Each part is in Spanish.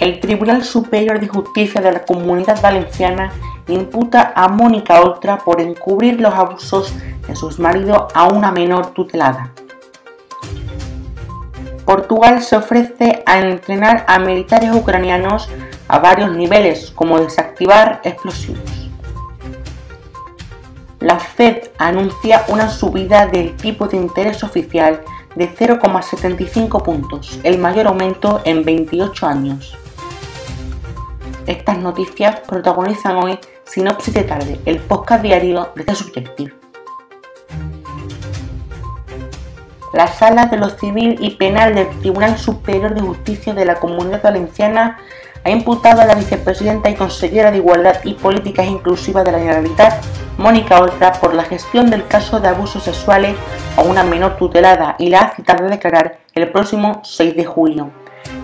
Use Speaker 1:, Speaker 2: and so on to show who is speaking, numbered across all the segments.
Speaker 1: El Tribunal Superior de Justicia de la Comunidad Valenciana imputa a Mónica Oltra por encubrir los abusos de sus maridos a una menor tutelada. Portugal se ofrece a entrenar a militares ucranianos a varios niveles, como desactivar explosivos. La Fed anuncia una subida del tipo de interés oficial de 0,75 puntos, el mayor aumento en 28 años. Estas noticias protagonizan hoy Sinopsis de Tarde, el podcast diario de The Subjective. La Sala de lo Civil y Penal del Tribunal Superior de Justicia de la Comunidad Valenciana ha imputado a la vicepresidenta y consejera de Igualdad y Políticas Inclusivas de la Generalitat, Mónica Oltra, por la gestión del caso de abusos sexuales a una menor tutelada y la ha citado a declarar el próximo 6 de julio.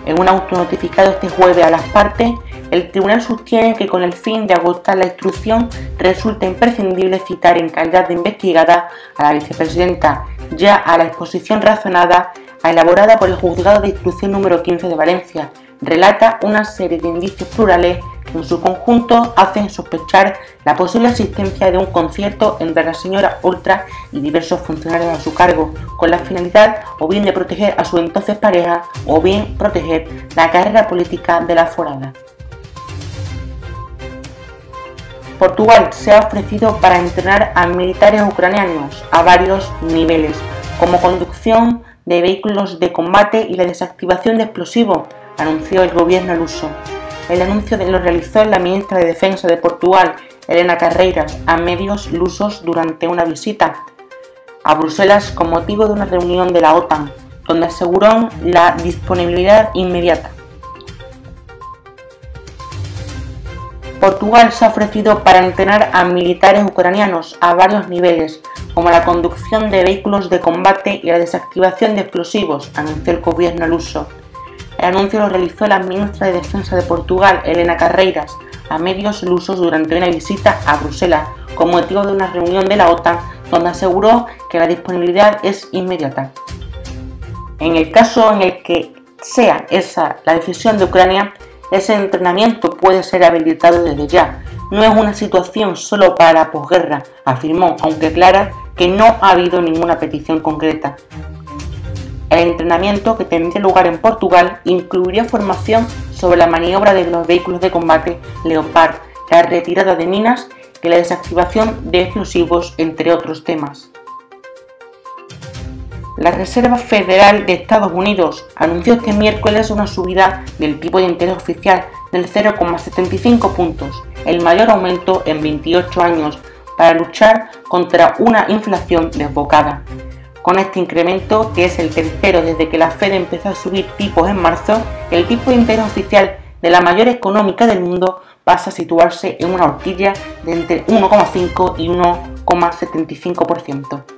Speaker 1: En un auto notificado este jueves a las partes, el tribunal sostiene que con el fin de agotar la instrucción resulta imprescindible citar en calidad de investigada a la vicepresidenta ya a la exposición razonada elaborada por el Juzgado de Instrucción número 15 de Valencia. Relata una serie de indicios plurales en su conjunto hacen sospechar la posible existencia de un concierto entre la señora Ultra y diversos funcionarios a su cargo, con la finalidad o bien de proteger a su entonces pareja o bien proteger la carrera política de la forada. Portugal se ha ofrecido para entrenar a militares ucranianos a varios niveles, como conducción de vehículos de combate y la desactivación de explosivos, anunció el gobierno luso. El anuncio lo realizó la ministra de Defensa de Portugal, Elena Carreiras, a medios lusos durante una visita a Bruselas con motivo de una reunión de la OTAN, donde aseguró la disponibilidad inmediata. Portugal se ha ofrecido para entrenar a militares ucranianos a varios niveles, como la conducción de vehículos de combate y la desactivación de explosivos, anunció el gobierno luso. El anuncio lo realizó la ministra de Defensa de Portugal, Elena Carreiras, a medios lusos durante una visita a Bruselas con motivo de una reunión de la OTAN donde aseguró que la disponibilidad es inmediata. En el caso en el que sea esa la decisión de Ucrania, ese entrenamiento puede ser habilitado desde ya. No es una situación solo para la posguerra, afirmó, aunque clara que no ha habido ninguna petición concreta. El entrenamiento que tendría lugar en Portugal incluiría formación sobre la maniobra de los vehículos de combate Leopard, la retirada de minas y la desactivación de explosivos, entre otros temas. La Reserva Federal de Estados Unidos anunció este miércoles una subida del tipo de interés oficial del 0,75 puntos, el mayor aumento en 28 años, para luchar contra una inflación desbocada. Con este incremento, que es el tercero desde que la Fed empezó a subir tipos en marzo, el tipo de interés oficial de la mayor económica del mundo pasa a situarse en una horquilla de entre 1,5 y 1,75%.